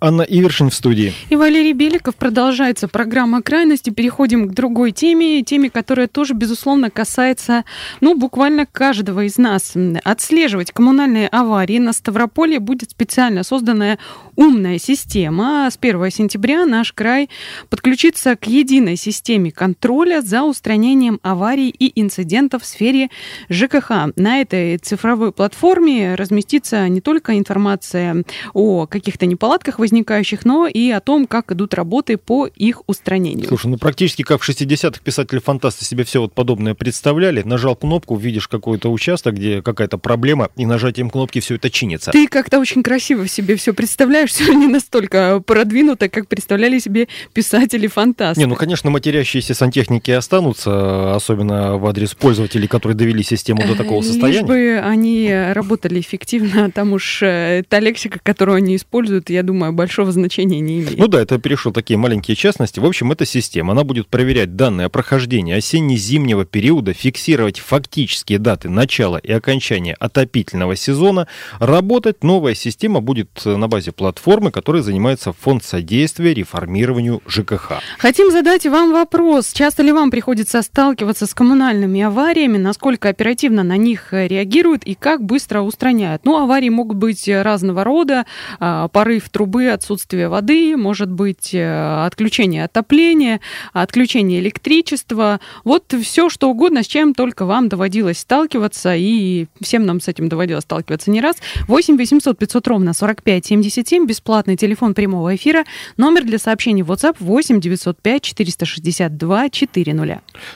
Анна Ивершин в студии. И Валерий Беликов. Продолжается программа «Крайности». Переходим к другой теме, теме, которая тоже, безусловно, касается, ну, буквально каждого из нас. Отслеживать коммунальные аварии на Ставрополье будет специально созданная умная система. С 1 сентября наш край подключится к единой системе контроля за устранением аварий и инцидентов в сфере ЖКХ. На этой цифровой платформе разместится не только информация о каких-то неполадках, возникающих, но и о том, как идут работы по их устранению. Слушай, ну практически как в 60-х писатели-фантасты себе все вот подобное представляли. Нажал кнопку, видишь какой-то участок, где какая-то проблема, и нажатием кнопки все это чинится. Ты как-то очень красиво себе все представляешь, все не настолько продвинуто, как представляли себе писатели-фантасты. Не, ну, конечно, матерящиеся сантехники останутся, особенно в адрес пользователей, которые довели систему до такого состояния. Лишь бы они работали эффективно, там уж э, та лексика, которую они используют, я думаю, большого значения не имеет. Ну да, это перешло такие маленькие частности. В общем, эта система, она будет проверять данные о прохождении осенне-зимнего периода, фиксировать фактические даты начала и окончания отопительного сезона. Работать новая система будет на базе платформы, которая занимается фонд содействия реформированию ЖКХ. Хотим задать вам вопрос. Часто ли вам приходится сталкиваться с коммунальными авариями? Насколько оперативно на них реагируют и как быстро устраняют? Ну, аварии могут быть разного рода. А, порыв трубы, отсутствие воды, может быть э, отключение отопления, отключение электричества. Вот все, что угодно, с чем только вам доводилось сталкиваться, и всем нам с этим доводилось сталкиваться не раз. 8 800 500 ровно 45 77, бесплатный телефон прямого эфира, номер для сообщений в WhatsApp 8 905 462 400.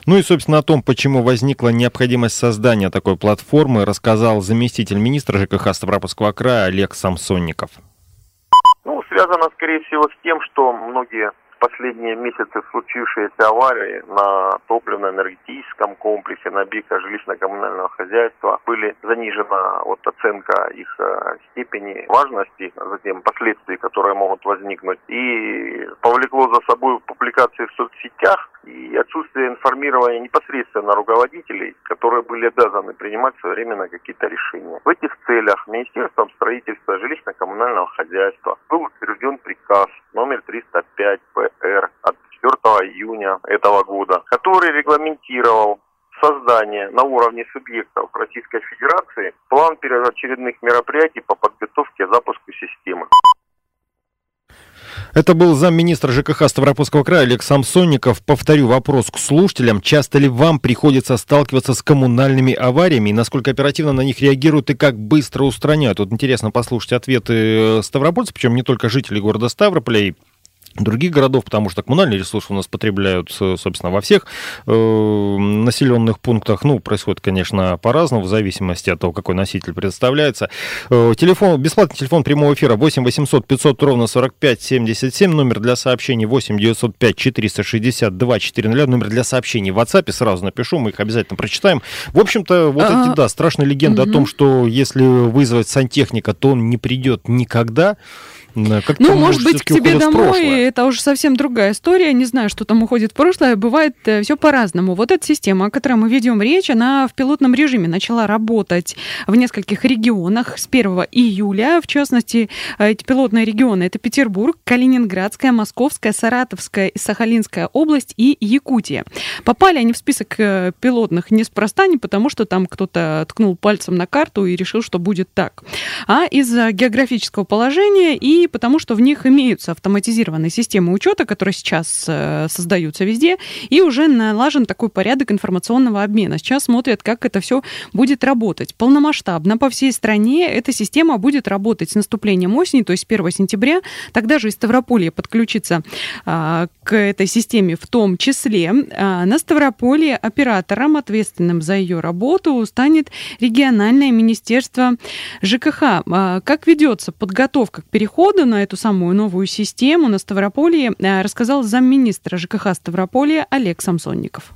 Ну и, собственно, о том, почему возникла необходимость создания такой платформы, рассказал заместитель министра ЖКХ Ставропольского края Олег Самсонников. Связано, скорее всего, с тем, что многие последние месяцы случившиеся аварии на топливно-энергетическом комплексе, на объектах жилищно-коммунального хозяйства были занижена вот оценка их э, степени важности, затем последствий, которые могут возникнуть, и повлекло за собой публикации в соцсетях и отсутствие информирования непосредственно руководителей, которые были обязаны принимать своевременно какие-то решения. В этих целях Министерством строительства жилищно-коммунального хозяйства был утвержден приказ номер 305 ПР от 4 июня этого года, который регламентировал создание на уровне субъектов Российской Федерации план первоочередных мероприятий по подготовке запуску системы. Это был замминистра ЖКХ Ставропольского края Олег Самсонников. Повторю вопрос к слушателям. Часто ли вам приходится сталкиваться с коммунальными авариями? Насколько оперативно на них реагируют и как быстро устраняют? Вот интересно послушать ответы ставропольцев, причем не только жителей города Ставрополя, и других городов, потому что коммунальные ресурсы у нас потребляют, собственно, во всех э, населенных пунктах. Ну, происходит, конечно, по-разному, в зависимости от того, какой носитель представляется. Э, телефон, бесплатный телефон прямого эфира 8 800 500 ровно 45 77, номер для сообщений 8 905 462 400, номер для сообщений в WhatsApp, сразу напишу, мы их обязательно прочитаем. В общем-то, вот а эти, да, страшные легенды угу. о том, что если вызвать сантехника, то он не придет никогда. Как ну, может быть, к тебе домой это уже совсем другая история. Не знаю, что там уходит в прошлое. Бывает э, все по-разному. Вот эта система, о которой мы ведем речь, она в пилотном режиме начала работать в нескольких регионах с 1 июля. В частности, эти пилотные регионы это Петербург, Калининградская, Московская, Саратовская и Сахалинская область и Якутия. Попали они в список э, пилотных неспроста, не потому что там кто-то ткнул пальцем на карту и решил, что будет так, а из-за географического положения и потому что в них имеются автоматизированные системы учета, которые сейчас э, создаются везде, и уже налажен такой порядок информационного обмена. Сейчас смотрят, как это все будет работать. Полномасштабно по всей стране эта система будет работать с наступлением осени, то есть 1 сентября. Тогда же и Ставрополье подключится а, к этой системе в том числе. А, на Ставрополье оператором, ответственным за ее работу, станет региональное министерство ЖКХ. А, как ведется подготовка к переходу на эту самую новую систему на Ставрополье э, рассказал замминистра ЖКХ Ставрополья Олег Самсонников.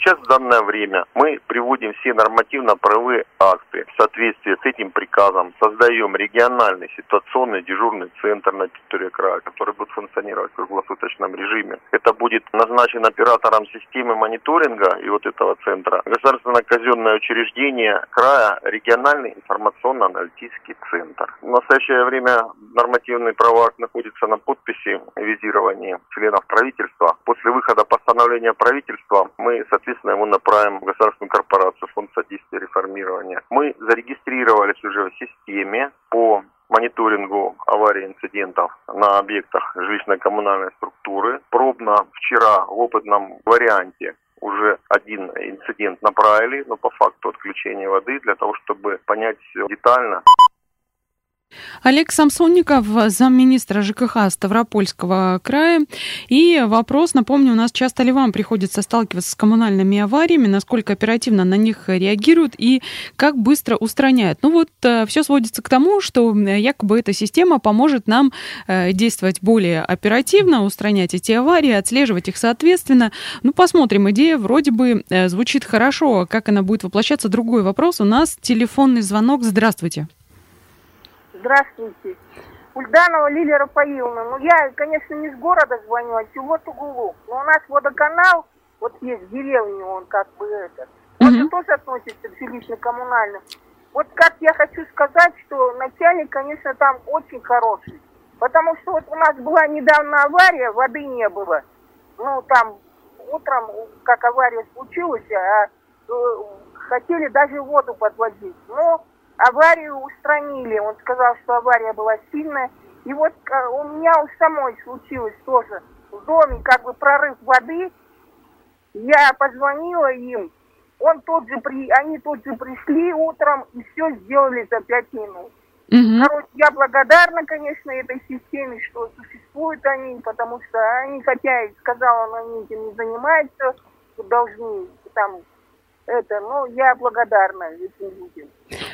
Сейчас в данное время мы приводим все нормативно-правовые акты в соответствии с этим приказом, создаем региональный ситуационный дежурный центр на территории края, который будет функционировать в круглосуточном режиме. Это будет назначен оператором системы мониторинга и вот этого центра государственное казенное учреждение края региональный информационно-аналитический центр. В настоящее время нормативный правовой акт находится на подписи визирования членов правительства. После выхода постановления правительства мы, соответственно, его направим в государственную корпорацию Фонд содействия реформирования. Мы зарегистрировались уже в системе по мониторингу аварий и инцидентов на объектах жилищно-коммунальной структуры. Пробно вчера в опытном варианте уже один инцидент направили, но по факту отключения воды для того, чтобы понять детально. Олег Самсонников, замминистра ЖКХ Ставропольского края. И вопрос, напомню, у нас часто ли вам приходится сталкиваться с коммунальными авариями, насколько оперативно на них реагируют и как быстро устраняют. Ну вот, э, все сводится к тому, что якобы эта система поможет нам э, действовать более оперативно, устранять эти аварии, отслеживать их соответственно. Ну, посмотрим, идея вроде бы э, звучит хорошо. Как она будет воплощаться, другой вопрос. У нас телефонный звонок. Здравствуйте. Здравствуйте. Ульданова Лилия Рафаиловна. Ну, я, конечно, не с города звоню, а село Тугулу. Но у нас водоканал, вот есть в деревне он как бы этот. Он mm-hmm. тоже относится к жилищно-коммунальным. Вот как я хочу сказать, что начальник, конечно, там очень хороший. Потому что вот у нас была недавно авария, воды не было. Ну, там утром, как авария случилась, а э, хотели даже воду подводить. Но аварию устранили. Он сказал, что авария была сильная. И вот э, у меня у самой случилось тоже в доме как бы прорыв воды. Я позвонила им, он тот же при, они тут же пришли утром и все сделали за пять минут. Угу. Короче, я благодарна, конечно, этой системе, что существуют они, потому что они, хотя и сказала, они этим не занимаются, должны там это, ну, я благодарна этим людям.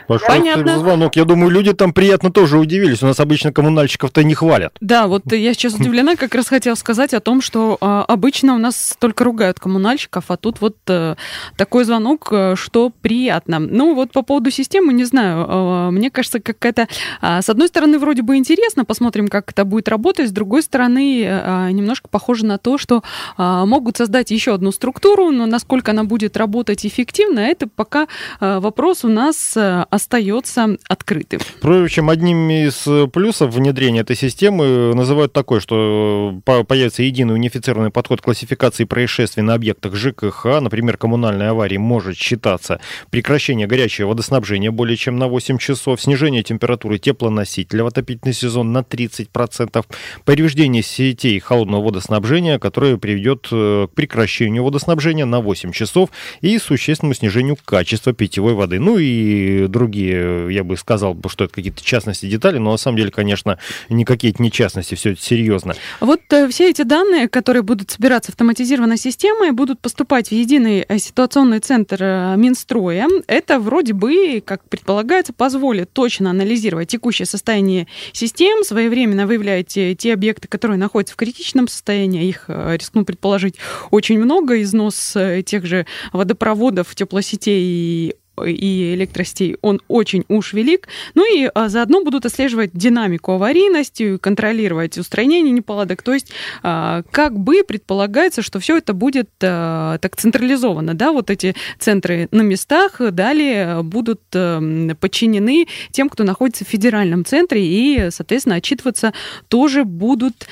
Большой Понятно. звонок. Я думаю, люди там приятно тоже удивились. У нас обычно коммунальщиков-то не хвалят. Да, вот я сейчас удивлена, как раз хотела сказать о том, что а, обычно у нас только ругают коммунальщиков, а тут вот а, такой звонок, э, что приятно. Ну вот по поводу системы, не знаю, а, мне кажется, какая-то... А, с одной стороны, вроде бы интересно, посмотрим, как это будет работать, с другой стороны, а, немножко похоже на то, что а, могут создать еще одну структуру, но насколько она будет работать эффективно, это пока а, вопрос у нас остается открытым. Впрочем, одним из плюсов внедрения этой системы называют такой, что появится единый унифицированный подход к классификации происшествий на объектах ЖКХ. Например, коммунальная авария может считаться прекращение горячего водоснабжения более чем на 8 часов, снижение температуры теплоносителя в отопительный сезон на 30%, повреждение сетей холодного водоснабжения, которое приведет э, к прекращению водоснабжения на 8 часов и существенному снижению качества питьевой воды. Ну и другие, я бы сказал, что это какие-то частности, детали, но на самом деле, конечно, никакие это не частности, все это серьезно. Вот э, все эти данные, которые будут собираться автоматизированной системой, будут поступать в единый э, ситуационный центр э, Минстроя. Это вроде бы, как предполагается, позволит точно анализировать текущее состояние систем, своевременно выявлять те объекты, которые находятся в критичном состоянии, их, рискну предположить, очень много, износ тех же водопроводов, теплосетей и электростей, он очень уж велик. Ну и а, заодно будут отслеживать динамику аварийности, контролировать устранение неполадок. То есть а, как бы предполагается, что все это будет а, так централизовано, да, вот эти центры на местах далее будут подчинены тем, кто находится в федеральном центре и, соответственно, отчитываться тоже будут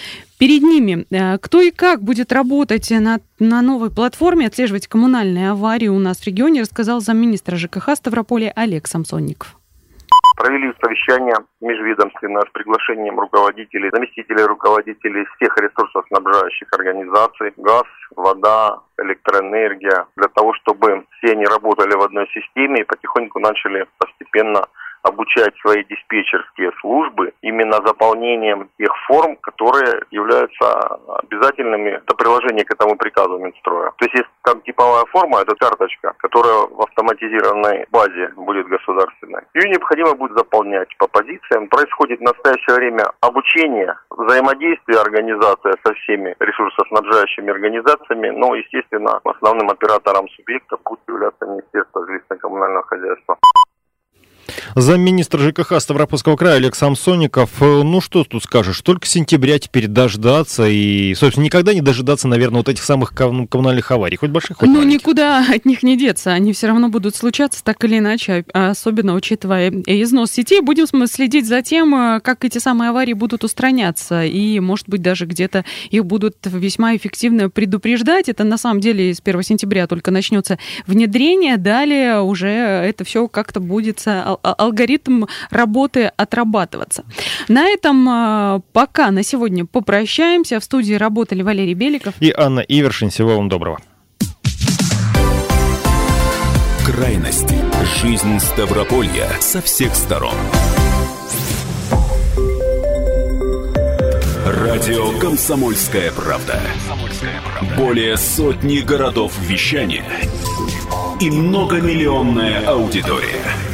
перед ними. Э, кто и как будет работать на, на новой платформе, отслеживать коммунальные аварии у нас в регионе, рассказал замминистра ЖКХ Ставрополя Олег Самсонников. Провели совещание межведомственное с приглашением руководителей, заместителей руководителей всех ресурсоснабжающих организаций, газ, вода, электроэнергия, для того, чтобы все они работали в одной системе и потихоньку начали постепенно обучать свои диспетчерские службы именно заполнением тех форм, которые являются обязательными до приложения к этому приказу Минстроя. То есть, есть там типовая форма, это карточка, которая в автоматизированной базе будет государственной. Ее необходимо будет заполнять по позициям. Происходит в настоящее время обучение, взаимодействие организации со всеми ресурсоснабжающими организациями, но, естественно, основным оператором субъекта будет являться Министерство жилищно-коммунального хозяйства. Замминистра ЖКХ Ставропольского края Олег Самсоников. Э, ну что тут скажешь, только сентября теперь дождаться и, собственно, никогда не дожидаться, наверное, вот этих самых коммунальных аварий, хоть больших, хоть Ну маленьких. никуда от них не деться, они все равно будут случаться так или иначе, а особенно учитывая износ сетей. Будем следить за тем, э, как эти самые аварии будут устраняться и, может быть, даже где-то их будут весьма эффективно предупреждать. Это на самом деле с 1 сентября только начнется внедрение, далее уже это все как-то будет алгоритм работы отрабатываться. На этом а, пока на сегодня попрощаемся. В студии работали Валерий Беликов и Анна Ивершин. Всего вам доброго. Крайности. Жизнь Ставрополья со всех сторон. Радио «Комсомольская правда». Более сотни городов вещания и многомиллионная аудитория.